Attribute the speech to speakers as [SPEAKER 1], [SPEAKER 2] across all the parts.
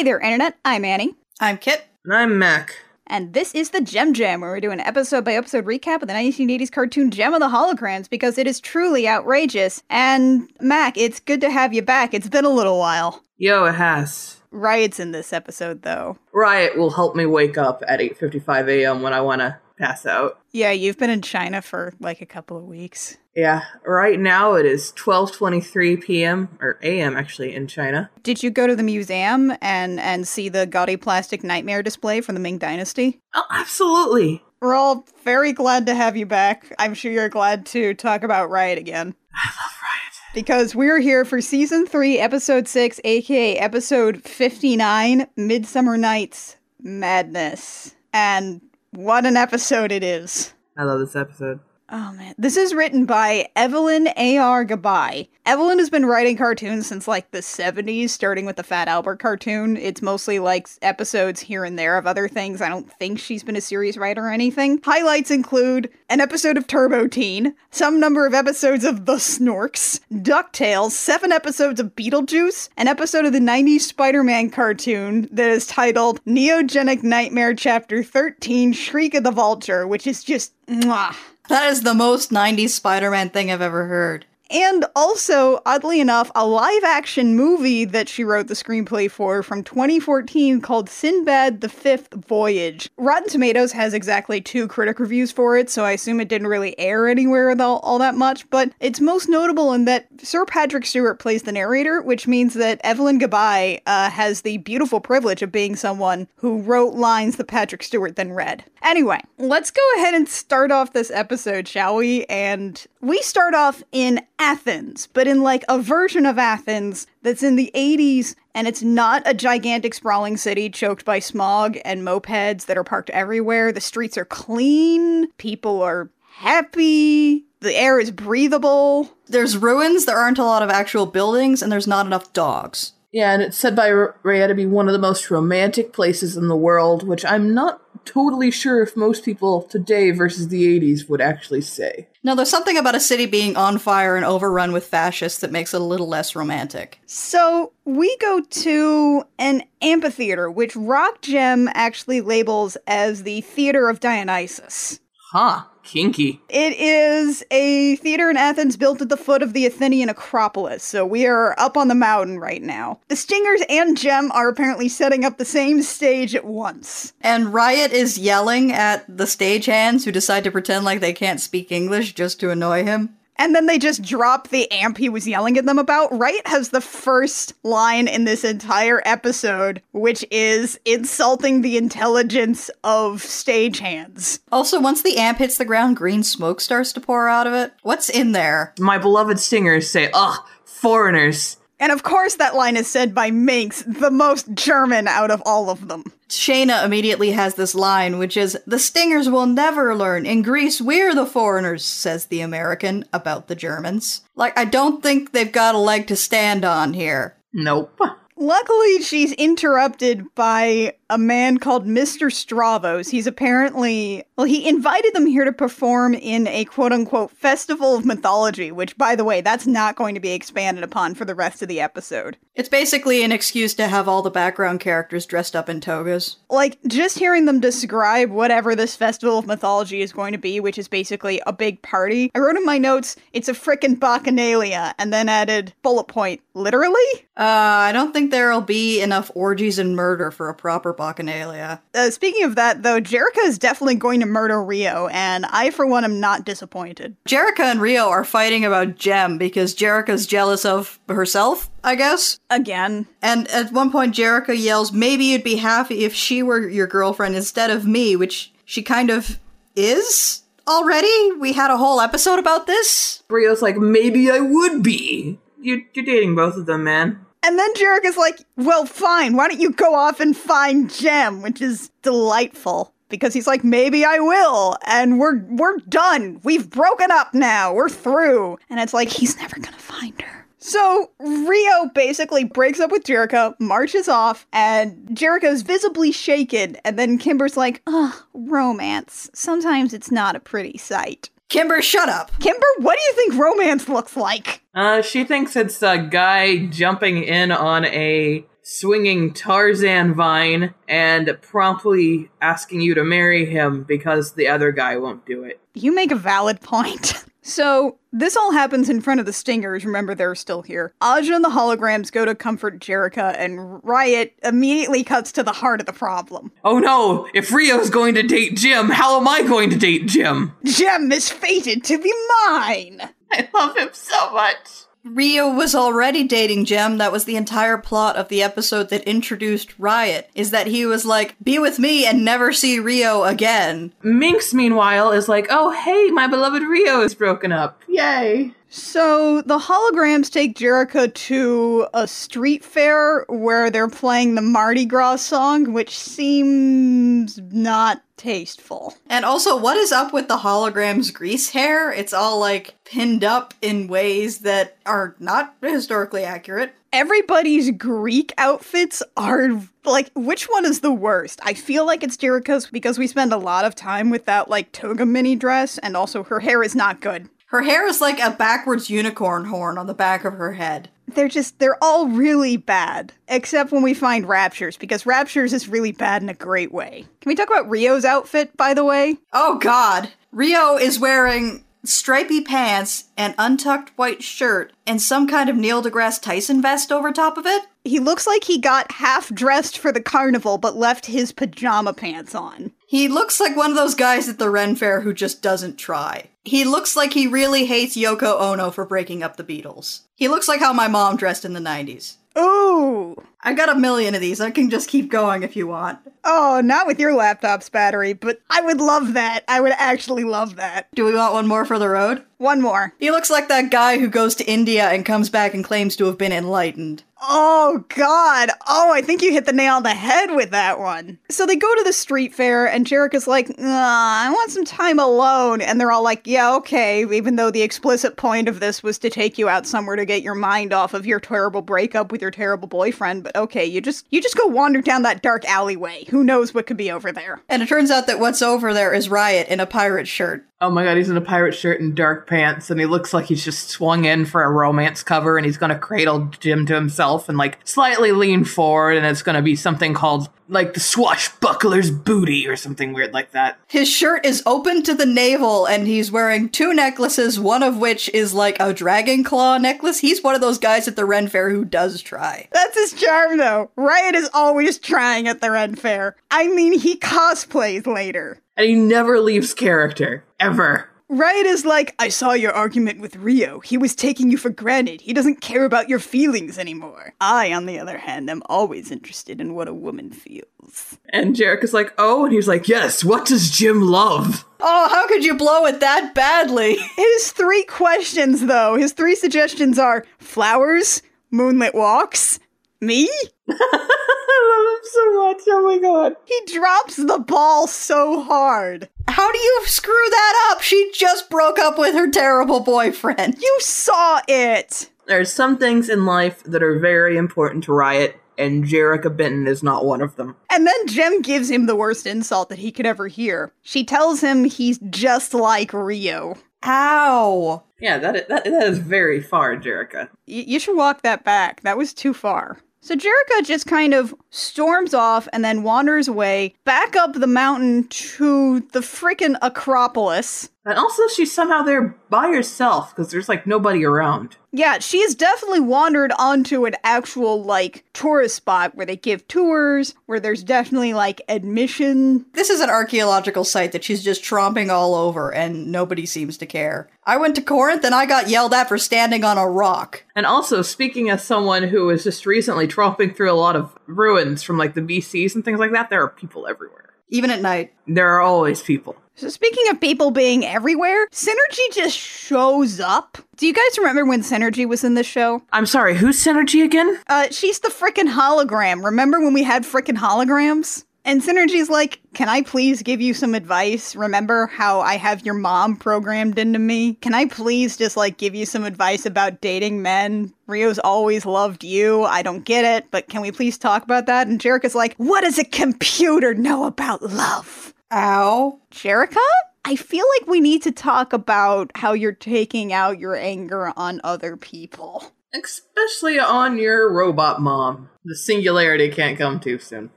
[SPEAKER 1] Hey there, Internet. I'm Annie.
[SPEAKER 2] I'm Kit.
[SPEAKER 3] And I'm Maq.
[SPEAKER 1] And this is the Jem Jam, where we do an episode by episode recap of the 1980s cartoon Jem of the Holograms because it is truly outrageous. And Maq, it's good to have you back. It's been a little while.
[SPEAKER 3] Yo, it has.
[SPEAKER 1] Riot's in this episode, though.
[SPEAKER 3] Riot will help me wake up at 8:55 a.m. when I want to pass out.
[SPEAKER 1] Yeah, you've been in China for like a couple of weeks.
[SPEAKER 3] Yeah, right now it is 12:23 p.m. or a.m. actually in China.
[SPEAKER 1] Did you go to the museum and and see the gaudy plastic nightmare display from the Ming Dynasty?
[SPEAKER 3] Oh, absolutely.
[SPEAKER 1] We're all very glad to have you back. I'm sure you're glad to talk about Riot again.
[SPEAKER 3] I love Riot.
[SPEAKER 1] Because we're here for season 3, episode 6, aka episode 59, Midsummer Nights Madness. And what an episode it is.
[SPEAKER 3] I love this episode.
[SPEAKER 1] Oh man. This is written by Evelyn A.R. Gabai. Evelyn has been writing cartoons since like the 70s, starting with the Fat Albert cartoon. It's mostly like episodes here and there of other things. I don't think she's been a series writer or anything. Highlights include an episode of Turbo Teen, some number of episodes of The Snorks, DuckTales, seven episodes of Beetlejuice, an episode of the 90s Spider Man cartoon that is titled Neogenic Nightmare Chapter 13 Shriek of the Vulture, which is just mwah.
[SPEAKER 2] That is the most 90s Spider Man thing I've ever heard.
[SPEAKER 1] And also, oddly enough, a live action movie that she wrote the screenplay for from 2014 called Sinbad the Fifth Voyage. Rotten Tomatoes has exactly two critic reviews for it, so I assume it didn't really air anywhere all, all that much, but it's most notable in that Sir Patrick Stewart plays the narrator, which means that Evelyn Gabai uh, has the beautiful privilege of being someone who wrote lines that Patrick Stewart then read. Anyway, let's go ahead and start off this episode, shall we? And we start off in Athens, but in like a version of Athens that's in the 80s and it's not a gigantic sprawling city choked by smog and mopeds that are parked everywhere. The streets are clean, people are happy, the air is breathable.
[SPEAKER 2] There's ruins, there aren't a lot of actual buildings, and there's not enough dogs.
[SPEAKER 3] Yeah, and it's said by R- Raya to be one of the most romantic places in the world, which I'm not totally sure if most people today versus the 80s would actually say.
[SPEAKER 2] No, there's something about a city being on fire and overrun with fascists that makes it a little less romantic.
[SPEAKER 1] So we go to an amphitheater, which Rock Gem actually labels as the Theater of Dionysus.
[SPEAKER 3] Huh, kinky.
[SPEAKER 1] It is a theater in Athens built at the foot of the Athenian Acropolis, so we are up on the mountain right now. The Stingers and Gem are apparently setting up the same stage at once.
[SPEAKER 2] And Riot is yelling at the stagehands who decide to pretend like they can't speak English just to annoy him.
[SPEAKER 1] And then they just drop the amp he was yelling at them about. Riot has the first line in this entire episode, which is insulting the intelligence of stagehands.
[SPEAKER 2] Also, once the amp hits the ground, green smoke starts to pour out of it. What's in there?
[SPEAKER 3] My beloved singers say, ugh, foreigners.
[SPEAKER 1] And of course, that line is said by Minx, the most German out of all of them.
[SPEAKER 2] Shana immediately has this line, which is, The Stingers will never learn. In Greece, we're the foreigners, says the American about the Germans. Like, I don't think they've got a leg to stand on here.
[SPEAKER 3] Nope.
[SPEAKER 1] Luckily, she's interrupted by a man called Mr. Stavros. He's apparently, well, he invited them here to perform in a quote unquote festival of mythology, which, by the way, that's not going to be expanded upon for the rest of the episode.
[SPEAKER 2] It's basically an excuse to have all the background characters dressed up in togas.
[SPEAKER 1] Like, just hearing them describe whatever this festival of mythology is going to be, which is basically a big party, I wrote in my notes, it's a frickin' bacchanalia, and then added bullet point, literally?
[SPEAKER 2] Uh, I don't think there'll be enough orgies and murder for a proper bacchanalia.
[SPEAKER 1] Uh, speaking of that, though, Jerrica is definitely going to murder Rio, and I, for one, am not disappointed.
[SPEAKER 2] Jerrica and Rio are fighting about Jem because Jerrica's jealous of herself, I guess.
[SPEAKER 1] Again.
[SPEAKER 2] And at one point, Jerrica yells, Maybe you'd be happy if she were your girlfriend instead of me, which she kind of is already. We had a whole episode about this.
[SPEAKER 3] Rio's like, maybe I would be. You're, you're dating both of them, man.
[SPEAKER 1] And then Jerrica's like, well, fine, why don't you go off and find Jem, which is delightful. Because he's like, maybe I will, and we're we're done. We've broken up now. We're through. And it's like, he's never gonna find her. So Rio basically breaks up with Jerrica, marches off, and Jerrica's visibly shaken, and then Kimber's like, ugh, romance. Sometimes it's not a pretty sight.
[SPEAKER 2] Kimber, shut up.
[SPEAKER 1] Kimber, what do you think romance looks like?
[SPEAKER 3] Uh, she thinks it's a guy jumping in on a swinging Tarzan vine and promptly asking you to marry him because the other guy won't do it.
[SPEAKER 1] You make a valid point. So, this all happens in front of the Stingers. Remember, they're still here. Aja and the holograms go to comfort Jerrica, and Riot immediately cuts to the heart of the problem.
[SPEAKER 3] Oh no, if Rio's going to date Jem, how am I going to date Jem?
[SPEAKER 1] Jem is fated to be mine!
[SPEAKER 3] I love him so much.
[SPEAKER 2] Rio was already dating Jem. That was the entire plot of the episode that introduced Riot, is that he was like, be with me and never see Rio again.
[SPEAKER 3] Minx, meanwhile, is like, oh hey, my beloved Rio is broken up. Yay.
[SPEAKER 1] So the holograms take Jerrica to a street fair where they're playing the Mardi Gras song, which seems not tasteful.
[SPEAKER 2] And also, what is up with the hologram's Greece hair? It's all like pinned up in ways that are not historically accurate.
[SPEAKER 1] Everybody's Greek outfits are like, which one is the worst? I feel like it's Jerrica's because we spend a lot of time with that like toga mini dress, and also her hair is not good.
[SPEAKER 2] Her hair is like a backwards unicorn horn on the back of her head.
[SPEAKER 1] They're just, they're all really bad. Except when we find Raptures, because Raptures is really bad in a great way. Can we talk about Rio's outfit, by the way?
[SPEAKER 2] Oh god. Rio is wearing stripy pants, an untucked white shirt, and some kind of Neil deGrasse Tyson vest over top of it.
[SPEAKER 1] He looks like he got half dressed for the carnival, but left his pajama pants on.
[SPEAKER 2] He looks like one of those guys at the Ren Fair who just doesn't try. He looks like he really hates Yoko Ono for breaking up the Beatles. He looks like how my mom dressed in the 90s.
[SPEAKER 1] Ooh!
[SPEAKER 2] I got a million of these. I can just keep going if you want.
[SPEAKER 1] Oh, not with your laptop's battery, but I would love that. I would actually love that.
[SPEAKER 2] Do we want one more for the road?
[SPEAKER 1] One more.
[SPEAKER 2] He looks like that guy who goes to India and comes back and claims to have been enlightened.
[SPEAKER 1] Oh, God. Oh, I think you hit the nail on the head with that one. So they go to the street fair, and Jerrica's like, I want some time alone. And they're all like, yeah, okay, even though the explicit point of this was to take you out somewhere to get your mind off of your terrible breakup with your terrible boyfriend. But okay, you just you just go wander down that dark alleyway. Who knows what could be over there?
[SPEAKER 2] And it turns out that what's over there is Riot in a pirate shirt.
[SPEAKER 3] Oh my god, he's in a pirate shirt and dark pants, and he looks like he's just swung in for a romance cover, and he's gonna cradle Jem to himself and like slightly lean forward, and it's gonna be something called like the swashbuckler's booty or something weird like that.
[SPEAKER 2] His shirt is open to the navel, and he's wearing two necklaces, one of which is like a dragon claw necklace. He's one of those guys at the Ren Fair who does try.
[SPEAKER 1] That's his charm, though. Riot is always trying at the Ren Fair. I mean, he cosplays later.
[SPEAKER 3] And he never leaves character. Ever.
[SPEAKER 1] Riot is like, I saw your argument with Rio. He was taking you for granted. He doesn't care about your feelings anymore. I, on the other hand, am always interested in what a woman feels.
[SPEAKER 3] And Jerrica is like, oh, and he's like, yes, what does Jem love?
[SPEAKER 2] Oh, how could you blow it that badly?
[SPEAKER 1] His three questions, though, his three suggestions are flowers, moonlit walks, me?
[SPEAKER 3] I love him so much. Oh my god.
[SPEAKER 1] He drops the ball so hard.
[SPEAKER 2] How do you screw that up? She just broke up with her terrible boyfriend.
[SPEAKER 1] You saw it.
[SPEAKER 3] There's some things in life that are very important to Riot, and Jerrica Benton is not one of them.
[SPEAKER 1] And then Jem gives him the worst insult that he could ever hear. She tells him he's just like Rio.
[SPEAKER 2] Ow.
[SPEAKER 3] Yeah, that is, that, that is very far, Jerrica.
[SPEAKER 1] Y- you should walk that back. That was too far. So Jerrica just kind of storms off and then wanders away back up the mountain to the freaking Acropolis.
[SPEAKER 3] And also, she's somehow there by herself because there's like nobody around.
[SPEAKER 1] Yeah, she's definitely wandered onto an actual like tourist spot where they give tours, where there's definitely like admission.
[SPEAKER 2] This is an archaeological site that she's just tromping all over and nobody seems to care. I went to Corinth and I got yelled at for standing on a rock.
[SPEAKER 3] And also, speaking as someone who was just recently tromping through a lot of ruins from like the BCs and things like that, there are people everywhere.
[SPEAKER 2] Even at night.
[SPEAKER 3] There are always people.
[SPEAKER 1] So speaking of people being everywhere, Synergy just shows up. Do you guys remember when Synergy was in this show?
[SPEAKER 3] I'm sorry, who's Synergy again?
[SPEAKER 1] Uh, she's the frickin' hologram. Remember when we had frickin' holograms? And Synergy's like, Can I please give you some advice? Remember how I have your mom programmed into me? Can I please just like give you some advice about dating men? Rio's always loved you. I don't get it, but can we please talk about that? And Jerrica's like, What does a computer know about love?
[SPEAKER 2] Ow.
[SPEAKER 1] Jerrica? I feel like we need to talk about how you're taking out your anger on other people.
[SPEAKER 3] Especially on your robot mom. The singularity can't come too soon.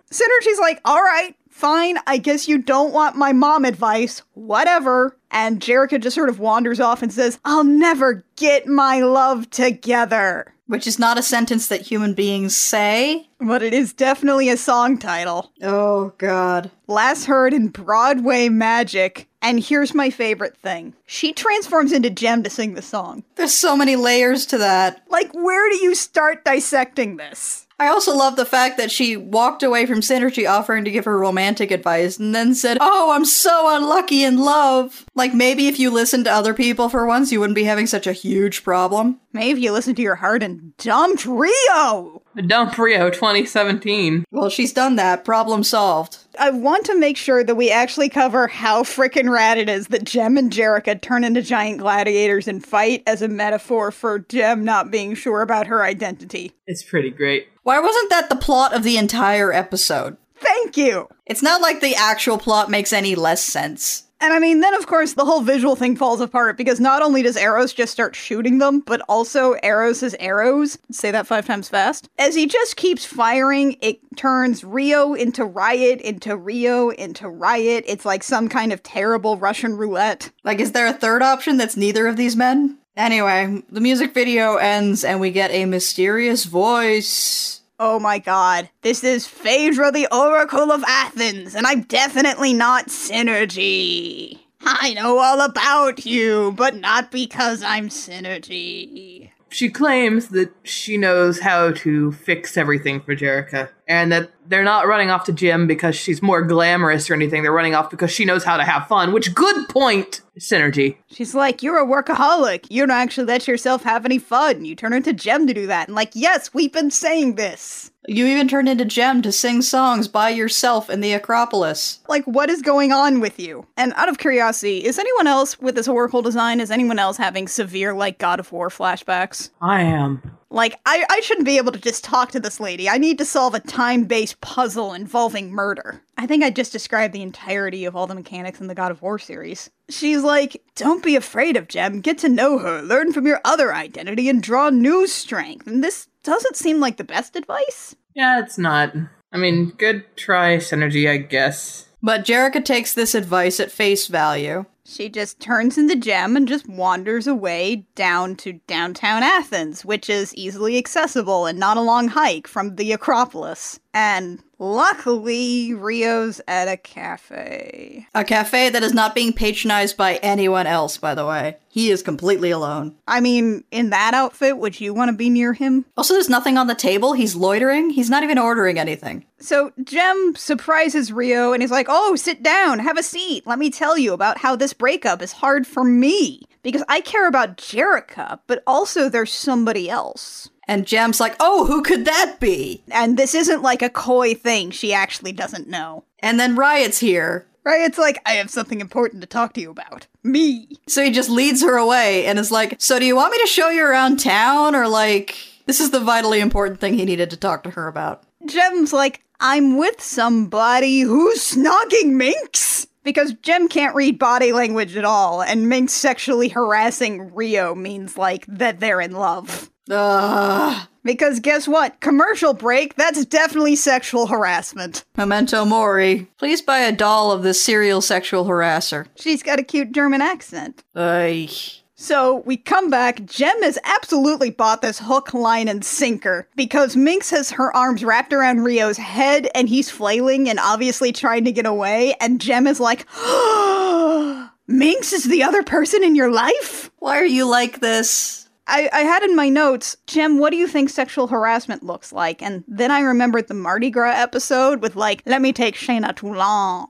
[SPEAKER 1] Synergy's like, all right, fine, I guess you don't want my mom advice, whatever. And Jerrica just sort of wanders off and says, I'll never get my love together.
[SPEAKER 2] Which is not a sentence that human beings say.
[SPEAKER 1] But it is definitely a song title.
[SPEAKER 2] Oh, God.
[SPEAKER 1] Last heard in Broadway Magic. And here's my favorite thing she transforms into Jem to sing the song.
[SPEAKER 2] There's so many layers to that.
[SPEAKER 1] Like, where do you start dissecting this?
[SPEAKER 2] I also love the fact that she walked away from Synergy offering to give her romantic advice and then said, Oh, I'm so unlucky in love. Like maybe if you listened to other people for once, you wouldn't be having such a huge problem.
[SPEAKER 1] Maybe if you listened to your heart and dumped Rio.
[SPEAKER 3] Dump Rio 2017.
[SPEAKER 2] Well, she's done that. Problem solved.
[SPEAKER 1] I want to make sure that we actually cover how frickin' rad it is that Jem and Jerrica turn into giant gladiators and fight as a metaphor for Jem not being sure about her identity.
[SPEAKER 3] It's pretty great.
[SPEAKER 2] Why wasn't that the plot of the entire episode?
[SPEAKER 1] Thank you!
[SPEAKER 2] It's not like the actual plot makes any less sense.
[SPEAKER 1] And I mean, then of course the whole visual thing falls apart because not only does Eros just start shooting them, but also Eros' arrows, say that five times fast, as he just keeps firing, it turns Rio into Riot, into Rio, into Riot. It's like some kind of terrible Russian roulette.
[SPEAKER 2] Like, is there a third option that's neither of these men? Anyway, the music video ends and we get a mysterious voice.
[SPEAKER 1] Oh my god, this is Phaedra the Oracle of Athens, and I'm definitely not Synergy. I know all about you, but not because I'm Synergy.
[SPEAKER 3] She claims that she knows how to fix everything for Jerrica, and that they're not running off to Jem because she's more glamorous or anything. They're running off because she knows how to have fun, which, good point, Synergy.
[SPEAKER 1] She's like, You're a workaholic. You don't actually let yourself have any fun. You turn into Jem to do that. And, like, yes, we've been saying this.
[SPEAKER 2] You even turned into Jem to sing songs by yourself in the Acropolis.
[SPEAKER 1] Like, what is going on with you? And out of curiosity, is anyone else with this Oracle design, is anyone else having severe, like, God of War flashbacks?
[SPEAKER 3] I am.
[SPEAKER 1] Like, I, I shouldn't be able to just talk to this lady. I need to solve a time based puzzle involving murder. I think I just described the entirety of all the mechanics in the God of War series. She's like, don't be afraid of Jem, get to know her, learn from your other identity, and draw new strength. And this doesn't seem like the best advice.
[SPEAKER 3] Yeah, it's not. I mean, good try, Synergy, I guess.
[SPEAKER 2] But Jerrica takes this advice at face value.
[SPEAKER 1] She just turns into Jem and just wanders away down to downtown Athens, which is easily accessible and not a long hike from the Acropolis. And luckily, Rio's at a cafe.
[SPEAKER 2] A cafe that is not being patronized by anyone else, by the way. He is completely alone.
[SPEAKER 1] I mean, in that outfit, would you want to be near him?
[SPEAKER 2] Also, there's nothing on the table. He's loitering. He's not even ordering anything.
[SPEAKER 1] So Jem surprises Rio and he's like, Oh, sit down, have a seat. Let me tell you about how this breakup is hard for me. Because I care about Jerrica, but also there's somebody else.
[SPEAKER 2] And Jem's like, oh, who could that be?
[SPEAKER 1] And this isn't like a coy thing she actually doesn't know.
[SPEAKER 2] And then Riot's here.
[SPEAKER 1] Right? It's like, I have something important to talk to you about. Me.
[SPEAKER 2] So he just leads her away and is like, so do you want me to show you around town? Or like, this is the vitally important thing he needed to talk to her about.
[SPEAKER 1] Jem's like, I'm with somebody who's snogging Minx. Because Jem can't read body language at all, and Minx sexually harassing Rio means like that they're in love.
[SPEAKER 2] Ugh.
[SPEAKER 1] Because guess what? Commercial break, that's definitely sexual harassment.
[SPEAKER 2] Memento Mori. Please buy a doll of this serial sexual harasser.
[SPEAKER 1] She's got a cute German accent.
[SPEAKER 2] Ay.
[SPEAKER 1] So we come back. Jem has absolutely bought this hook, line, and sinker because Minx has her arms wrapped around Rio's head and he's flailing and obviously trying to get away. And Jem is like, Minx is the other person in your life?
[SPEAKER 2] Why are you like this?
[SPEAKER 1] I, I had in my notes, Jem, what do you think sexual harassment looks like? And then I remembered the Mardi Gras episode with, like, let me take Shana Toulange.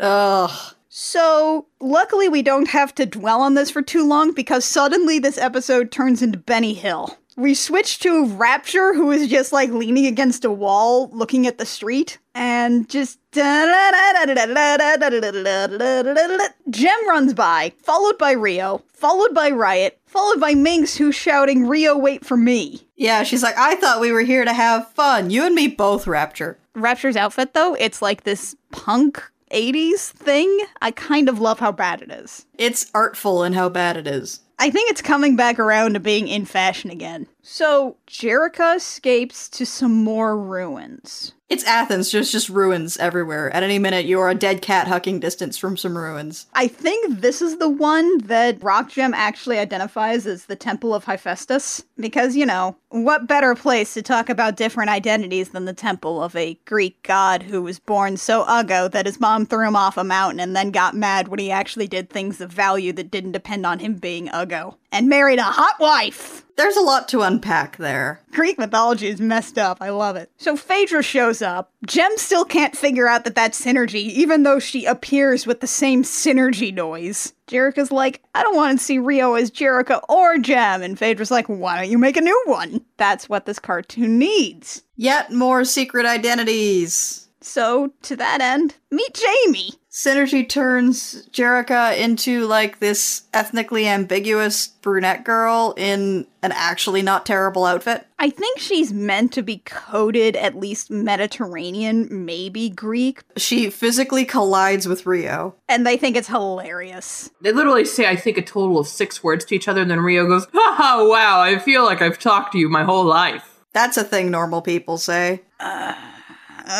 [SPEAKER 2] Ugh.
[SPEAKER 1] So, luckily, we don't have to dwell on this for too long because suddenly this episode turns into Benny Hill. We switch to Rapture, who is just like leaning against a wall looking at the street, and just. Jem runs by, followed by Rio, followed by Riot, followed by Minx, who's shouting, Rio, wait for me.
[SPEAKER 2] Yeah, she's like, I thought we were here to have fun. You and me both, Rapture.
[SPEAKER 1] Rapture's outfit, though, it's like this punk 80s thing. I kind of love how bad it is.
[SPEAKER 2] It's artful in how bad it is.
[SPEAKER 1] I think it's coming back around to being in fashion again. So Jerrica escapes to some more ruins.
[SPEAKER 2] It's Athens, just just ruins everywhere. At any minute, you are a dead cat hucking distance from some ruins.
[SPEAKER 1] I think this is the one that Rock Gem actually identifies as the Temple of Hephaestus. Because, you know, what better place to talk about different identities than the temple of a Greek god who was born so uggo that his mom threw him off a mountain and then got mad when he actually did things of value that didn't depend on him being uggo. And married a hot wife!
[SPEAKER 2] There's a lot to unpack there.
[SPEAKER 1] Greek mythology is messed up. I love it. So Phaedra shows up. Jem still can't figure out that that's synergy, even though she appears with the same synergy noise. Jerrica's like, I don't want to see Rio as Jerrica or Jem. And Phaedra's like, why don't you make a new one? That's what this cartoon needs.
[SPEAKER 2] Yet more secret identities.
[SPEAKER 1] So, to that end, meet Jamie.
[SPEAKER 2] Synergy turns Jerrica into like this ethnically ambiguous brunette girl in an actually not terrible outfit.
[SPEAKER 1] I think she's meant to be coded at least Mediterranean, maybe Greek,
[SPEAKER 2] She physically collides with Rio.
[SPEAKER 1] and they think it's hilarious.
[SPEAKER 3] They literally say, I think, a total of six words to each other, and then Rio goes, Haha, wow, I feel like I've talked to you my whole life.
[SPEAKER 2] That's a thing normal people say.
[SPEAKER 1] Uh, Uh,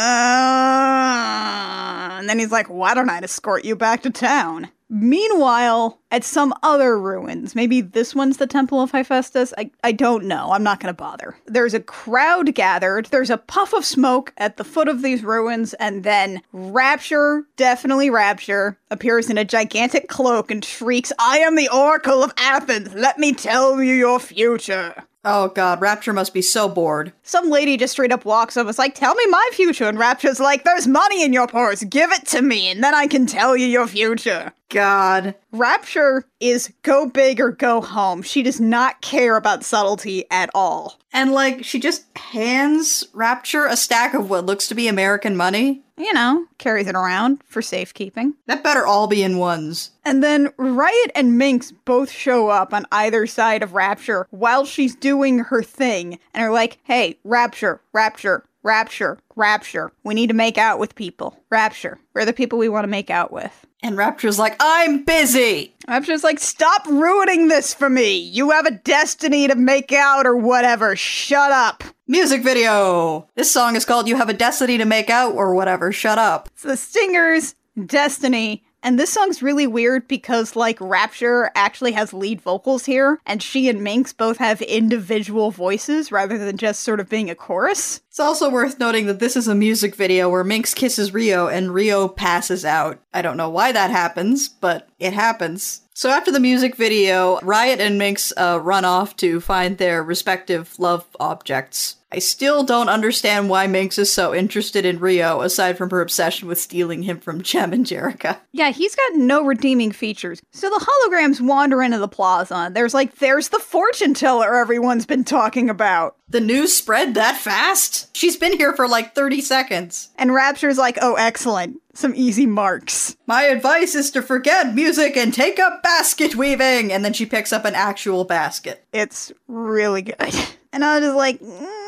[SPEAKER 1] and then he's like, Why don't I escort you back to town? Meanwhile, at some other ruins, maybe this one's the Temple of Hephaestus. I, I don't know. I'm not going to bother. There's a crowd gathered. There's a puff of smoke at the foot of these ruins, and then Rapture, definitely Rapture, appears in a gigantic cloak and shrieks, I am the Oracle of Athens. Let me tell you your future.
[SPEAKER 2] Oh god, Rapture must be so bored.
[SPEAKER 1] Some lady just straight up walks up is like, Tell me my future. And Rapture's like, There's money in your purse. Give it to me, and then I can tell you your future.
[SPEAKER 2] God.
[SPEAKER 1] Rapture is go big or go home. She does not care about subtlety at all.
[SPEAKER 2] And like, she just hands Rapture a stack of what looks to be American money.
[SPEAKER 1] You know, carries it around for safekeeping.
[SPEAKER 2] That better all be in ones.
[SPEAKER 1] And then Riot and Minx both show up on either side of Rapture while she's doing her thing and are like, hey, Rapture, Rapture, Rapture, Rapture. We need to make out with people. Rapture. We're the people we want to make out with.
[SPEAKER 2] And Rapture's like, I'm busy!
[SPEAKER 1] Rapture's like, stop ruining this for me. You have a destiny to make out or whatever. Shut up.
[SPEAKER 2] Music video! This song is called You Have a Destiny to Make Out or whatever, shut up.
[SPEAKER 1] It's the Stingers, Destiny, and this song's really weird because, like, Rapture actually has lead vocals here, and she and Minx both have individual voices rather than just sort of being a chorus.
[SPEAKER 2] It's also worth noting that this is a music video where Minx kisses Rio and Rio passes out. I don't know why that happens, but it happens. So after the music video, Riot and Minx uh, run off to find their respective love objects. I still don't understand why Minx is so interested in Rio, aside from her obsession with stealing him from Jem and Jerrica.
[SPEAKER 1] Yeah, he's got no redeeming features. So the holograms wander into the plaza, and there's like, there's the fortune teller everyone's been talking about.
[SPEAKER 2] The news spread that fast? She's been here for like 30 seconds.
[SPEAKER 1] And Rapture's like, oh, excellent. Some easy marks.
[SPEAKER 2] My advice is to forget music and take up basket weaving! And then she picks up an actual basket.
[SPEAKER 1] It's really good. And I was just like, mm,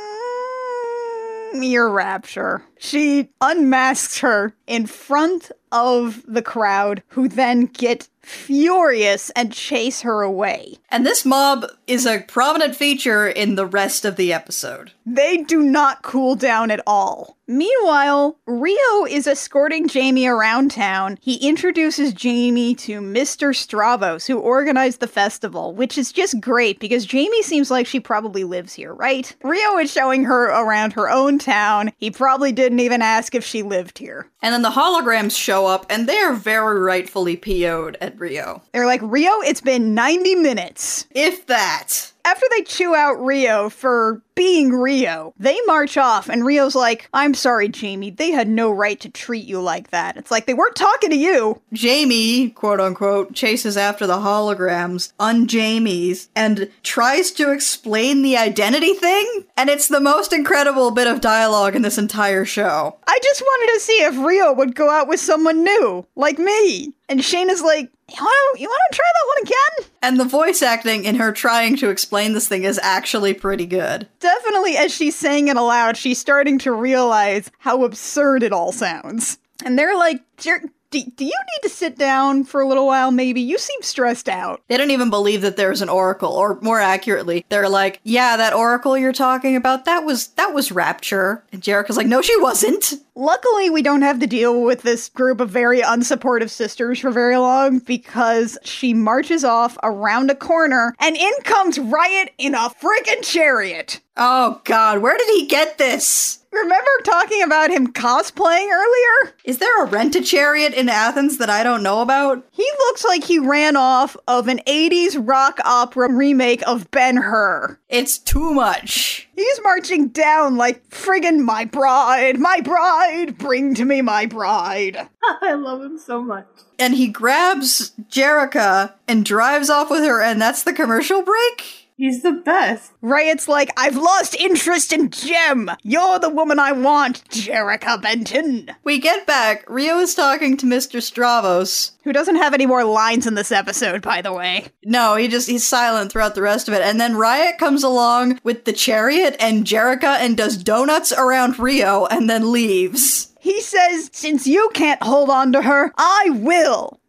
[SPEAKER 1] your rapture. She unmasks her in front of the crowd, who then get furious and chase her away.
[SPEAKER 2] And this mob is a prominent feature in the rest of the episode.
[SPEAKER 1] They do not cool down at all. Meanwhile, Rio is escorting Jamie around town. He introduces Jamie to Mr. Stavros, who organized the festival, which is just great because Jamie seems like she probably lives here, right? Rio is showing her around her own town. He probably didn't even ask if she lived here.
[SPEAKER 2] And then the holograms show up, and they're very rightfully PO'd at Rio.
[SPEAKER 1] They're like, Rio, it's been 90 minutes.
[SPEAKER 2] If that.
[SPEAKER 1] After they chew out Rio for being Rio, they march off, and Rio's like, I'm sorry, Jamie, they had no right to treat you like that. It's like they weren't talking to you.
[SPEAKER 2] Jamie, quote unquote, chases after the holograms, unjamies, and tries to explain the identity thing. And it's the most incredible bit of dialogue in this entire show.
[SPEAKER 1] I just wanted to see if Rio would go out with someone new, like me. And Shane is like, you want to you want to try that one again?
[SPEAKER 2] And the voice acting in her trying to explain this thing is actually pretty good.
[SPEAKER 1] Definitely, as she's saying it aloud, she's starting to realize how absurd it all sounds. And they're like, "Jer- do, do you need to sit down for a little while, maybe? You seem stressed out.
[SPEAKER 2] They don't even believe that there's an oracle, or more accurately, they're like, "Yeah, that oracle you're talking about, that was that was Rapture." And Jerrica's like, "No, she wasn't."
[SPEAKER 1] Luckily, we don't have to deal with this group of very unsupportive sisters for very long because she marches off around a corner and in comes Riot in a freaking chariot.
[SPEAKER 2] Oh God, where did he get this?
[SPEAKER 1] Remember talking about him cosplaying earlier?
[SPEAKER 2] Is there a rent a chariot in Athens that I don't know about?
[SPEAKER 1] He looks like he ran off of an 80s rock opera remake of Ben Hur.
[SPEAKER 2] It's too much.
[SPEAKER 1] He's marching down like friggin' my bride, my bride, bring to me my bride.
[SPEAKER 3] I love him so much.
[SPEAKER 2] And he grabs Jerica and drives off with her, and that's the commercial break?
[SPEAKER 3] He's the best.
[SPEAKER 1] Riot's like, I've lost interest in Jem. You're the woman I want, Jerrica Benton.
[SPEAKER 2] We get back. Rio is talking to Mr. Stavros.
[SPEAKER 1] Who doesn't have any more lines in this episode, by the way.
[SPEAKER 2] No, he just he's silent throughout the rest of it. And then Riot comes along with the chariot and Jerrica and does donuts around Rio and then leaves.
[SPEAKER 1] He says, Since you can't hold on to her, I will.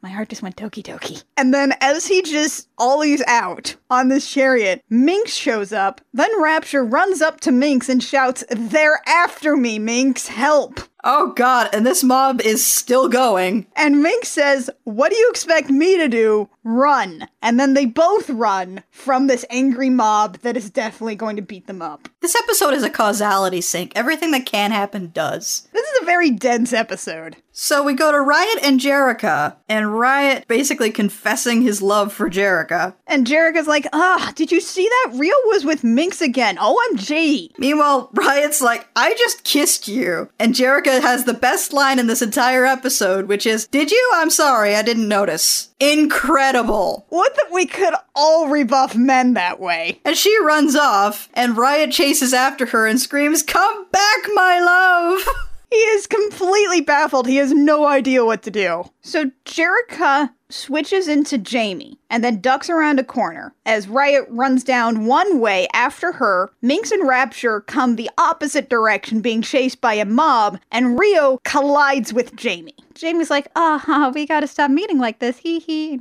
[SPEAKER 1] My heart just went toki toki. And then, as he just ollies out on this chariot, Minx shows up. Then Rapture runs up to Minx and shouts, They're after me, Minx, help!
[SPEAKER 2] Oh god, and this mob is still going.
[SPEAKER 1] And Minx says, What do you expect me to do? Run. And then they both run from this angry mob that is definitely going to beat them up.
[SPEAKER 2] This episode is a causality sink. Everything that can happen does.
[SPEAKER 1] This is a very dense episode.
[SPEAKER 2] So we go to Riot and Jerrica, and Riot basically confessing his love for Jerrica.
[SPEAKER 1] And Jerrica's like, ah, did you see that? Rio was with Minx again. OMG.
[SPEAKER 2] Meanwhile, Riot's like, I just kissed you. And Jerrica has the best line in this entire episode, which is, Did you? I'm sorry, I didn't notice. Incredible.
[SPEAKER 1] What that we could all rebuff men that way.
[SPEAKER 2] And she runs off, and Riot chases after her and screams, Come back, my love!
[SPEAKER 1] He is completely baffled. He has no idea what to do. So Jerrica switches into Jamie and then ducks around a corner. As Riot runs down one way after her, Minx and Rapture come the opposite direction, being chased by a mob, and Rio collides with Jamie. Jamie's like, uh, we gotta stop meeting like this, hee hee.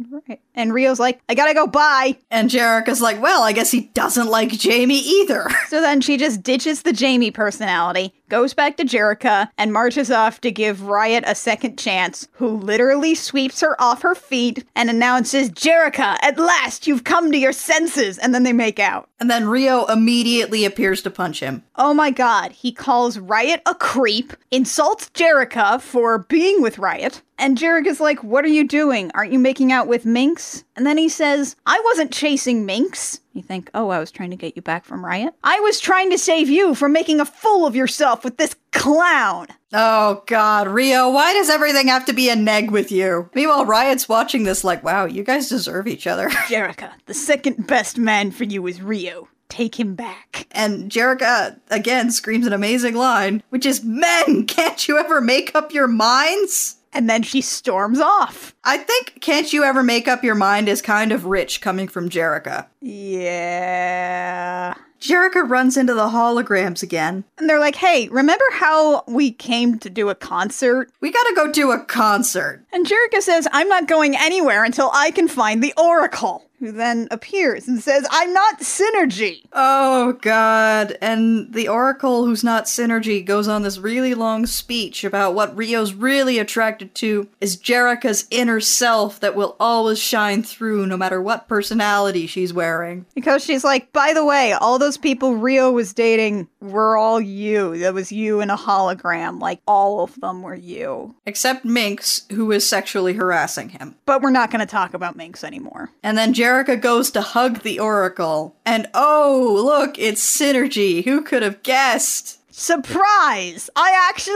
[SPEAKER 1] And Rio's like, I gotta go, bye.
[SPEAKER 2] And Jerrica's like, well, I guess he doesn't like Jamie either.
[SPEAKER 1] So then she just ditches the Jamie personality, goes back to Jerrica, and marches off to give Riot a second chance, who literally sweeps her off her feet and announces, Jerrica, at last you've come to your senses. And then they make out.
[SPEAKER 2] And then Rio immediately appears to punch him.
[SPEAKER 1] Oh my god, he calls Riot a creep, insults Jerrica for being with Riot, and Jerrica's like, What are you doing? Aren't you making out with Minx? And then he says, I wasn't chasing Minx. You think, Oh, I was trying to get you back from Riot? I was trying to save you from making a fool of yourself with this clown.
[SPEAKER 2] Oh god, Rio, why does everything have to be a neg with you? Meanwhile, Riot's watching this like, wow, you guys deserve each other.
[SPEAKER 1] Jerrica, the second best man for you is Rio. Take him back.
[SPEAKER 2] And Jerrica again screams an amazing line, which is, Men, can't you ever make up your minds?
[SPEAKER 1] And then she storms off.
[SPEAKER 2] I think Can't You Ever Make Up Your Mind is kind of rich coming from Jerrica.
[SPEAKER 1] Yeah.
[SPEAKER 2] Jerrica runs into the holograms again.
[SPEAKER 1] And they're like, hey, remember how we came to do a concert?
[SPEAKER 2] We gotta go do a concert.
[SPEAKER 1] And Jerrica says, I'm not going anywhere until I can find the Oracle who then appears and says, I'm not Synergy.
[SPEAKER 2] Oh, God. And the Oracle, who's not Synergy, goes on this really long speech about what Rio's really attracted to is Jerrica's inner self that will always shine through no matter what personality she's wearing.
[SPEAKER 1] Because she's like, by the way, all those people Rio was dating were all you. That was you in a hologram. Like, all of them were you.
[SPEAKER 2] Except Minx, who is sexually harassing him.
[SPEAKER 1] But we're not going to talk about Minx anymore.
[SPEAKER 2] And then Jerrica goes to hug the Oracle. And oh, look, it's Synergy. Who could have guessed?
[SPEAKER 1] Surprise! I actually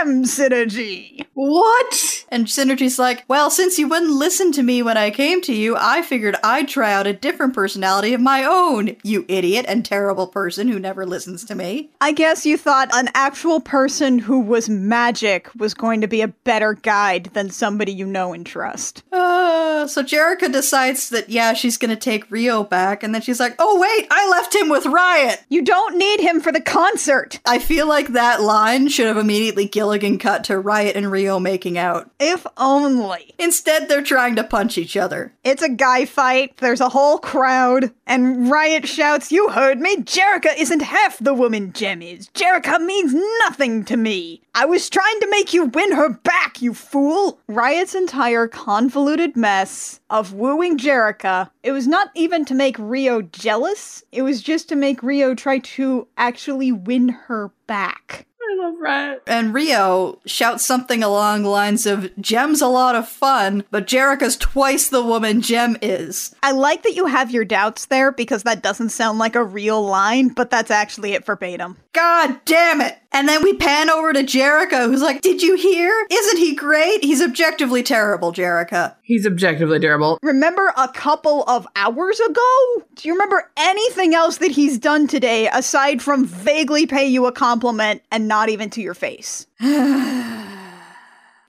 [SPEAKER 1] am Synergy!
[SPEAKER 3] What?
[SPEAKER 2] And Synergy's like, well, since you wouldn't listen to me when I came to you, I figured I'd try out a different personality of my own, you idiot and terrible person who never listens to me.
[SPEAKER 1] I guess you thought an actual person who was magic was going to be a better guide than somebody you know and trust.
[SPEAKER 2] Uh, so Jerrica decides that, yeah, she's gonna take Rio back, and then she's like, oh, wait, I left him with Riot!
[SPEAKER 1] You don't need him for the concert!
[SPEAKER 2] I feel like that line should have immediately Gilligan cut to Riot and Rio making out.
[SPEAKER 1] If only.
[SPEAKER 2] Instead, they're trying to punch each other.
[SPEAKER 1] It's a guy fight, there's a whole crowd, and Riot shouts, You heard me! Jerrica isn't half the woman Jem is. Jerrica means nothing to me. I was trying to make you win her back, you fool! Riot's entire convoluted mess of wooing Jerrica, it was not even to make Rio jealous, it was just to make Rio try to actually win her back.
[SPEAKER 3] I love Riot.
[SPEAKER 2] And Rio shouts something along the lines of, Jem's a lot of fun, but Jerrica's twice the woman Jem is.
[SPEAKER 1] I like that you have your doubts there because that doesn't sound like a real line, but that's actually it verbatim.
[SPEAKER 2] God damn it! And then we pan over to Jerrica, who's like, Did you hear? Isn't he great? He's objectively terrible, Jerrica.
[SPEAKER 3] He's objectively terrible.
[SPEAKER 1] Remember a couple of hours ago? Do you remember anything else that he's done today aside from vaguely pay you a compliment and not even to your face?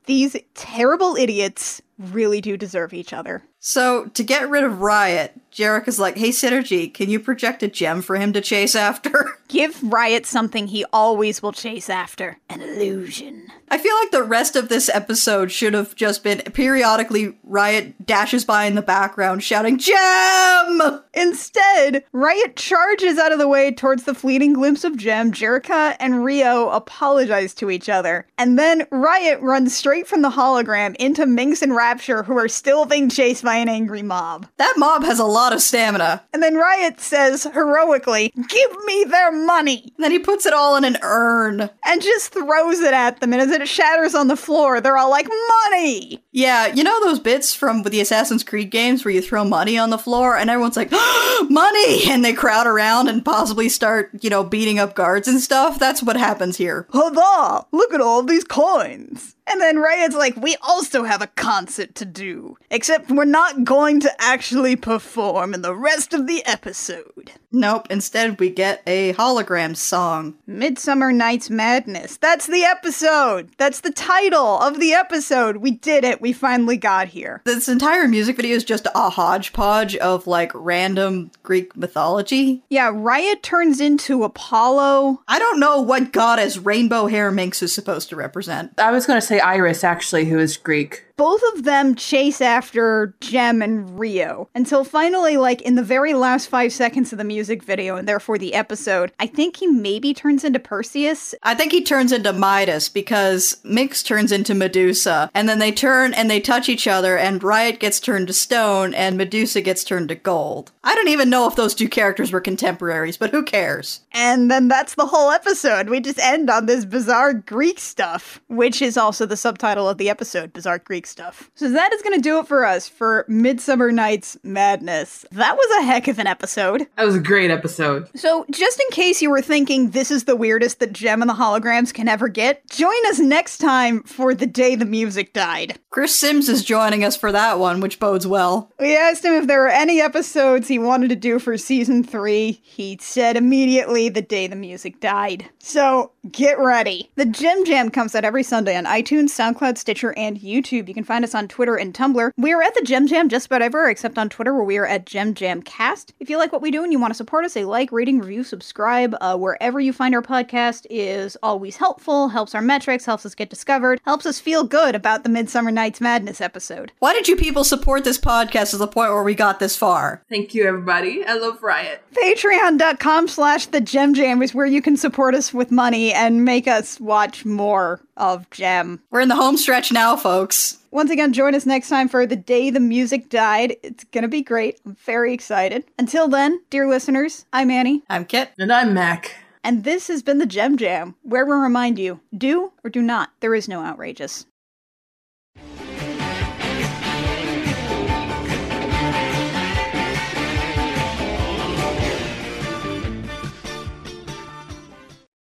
[SPEAKER 1] These terrible idiots really do deserve each other.
[SPEAKER 2] So, to get rid of Riot, Jerrica's like, Hey, Synergy, can you project a gem for him to chase after?
[SPEAKER 1] Give Riot something he always will chase after an illusion.
[SPEAKER 2] I feel like the rest of this episode should have just been periodically Riot dashes by in the background shouting, Jem!
[SPEAKER 1] Instead, Riot charges out of the way towards the fleeting glimpse of Jem. Jerrica and Rio apologize to each other. And then Riot runs straight from the hologram into Minx and Rapture, who are still being chased by an angry mob.
[SPEAKER 2] That mob has a lot of stamina.
[SPEAKER 1] And then Riot says heroically, Give me their money!
[SPEAKER 2] And then he puts it all in an urn.
[SPEAKER 1] And just throws it at them. And as it shatters on the floor, they're all like, Money!
[SPEAKER 2] Yeah, you know those bits from the Assassin's Creed games where you throw money on the floor and everyone's like, ah, money! And they crowd around and possibly start, you know, beating up guards and stuff? That's what happens here.
[SPEAKER 1] Huzzah! Look at all these coins! And then Riot's like, we also have a concert to do. Except we're not going to actually perform in the rest of the episode.
[SPEAKER 2] Nope, instead we get a hologram song.
[SPEAKER 1] Midsummer Night's Madness. That's the episode! That's the title of the episode! We did it! We finally got here.
[SPEAKER 2] This entire music video is just a hodgepodge of like random Greek mythology.
[SPEAKER 1] Yeah, Riot turns into Apollo.
[SPEAKER 2] I don't know what goddess rainbow hair Minx is supposed to represent.
[SPEAKER 3] I was going to say Iris, actually, who is Greek.
[SPEAKER 1] Both of them chase after Jem and Rio until finally, like in the very last five seconds of the music video and therefore the episode, I think he maybe turns into Perseus.
[SPEAKER 2] I think he turns into Midas because Minx turns into Medusa, and then they turn and they touch each other, and Riot gets turned to stone, and Medusa gets turned to gold. I don't even know if those two characters were contemporaries, but who cares?
[SPEAKER 1] And then that's the whole episode. We just end on this bizarre Greek stuff, which is also the subtitle of the episode Bizarre Greek stuff. So that is going to do it for us for Midsummer Night's Madness. That was a heck of an episode.
[SPEAKER 3] That was a great episode.
[SPEAKER 1] So, just in case you were thinking this is the weirdest that Jem and the holograms can ever get, join us next time for The Day the Music Died.
[SPEAKER 2] Chris Sims is joining us for that one, which bodes well.
[SPEAKER 1] We asked him if there were any episodes he wanted to do for season three. He said immediately the day the music died. So get ready. The Jem Jam comes out every Sunday on iTunes, SoundCloud, Stitcher, and YouTube. You can find us on Twitter and Tumblr. We are at the Jem Jam just about everywhere except on Twitter where we are at Jem Jam Cast. If you like what we do and you want to support us, a like, rating, review, subscribe, uh, wherever you find our podcast is always helpful, helps our metrics, helps us get discovered, helps us feel good about the Midsummer Night's Madness episode.
[SPEAKER 2] Why did you people support this podcast to the point where we got this far?
[SPEAKER 3] Thank you, everybody. I love Riot.
[SPEAKER 1] Patreon.com slash the Jem Jam is where you can support us with money and make us watch more of Jem.
[SPEAKER 2] We're in the home stretch now, folks.
[SPEAKER 1] Once again, join us next time for The Day the Music Died. It's gonna be great. I'm very excited. Until then, dear listeners, I'm Annie,
[SPEAKER 2] I'm Kit.
[SPEAKER 3] And I'm Maq.
[SPEAKER 1] and this has been the Jem Jam, where we remind you do or do not, there is no outrageous.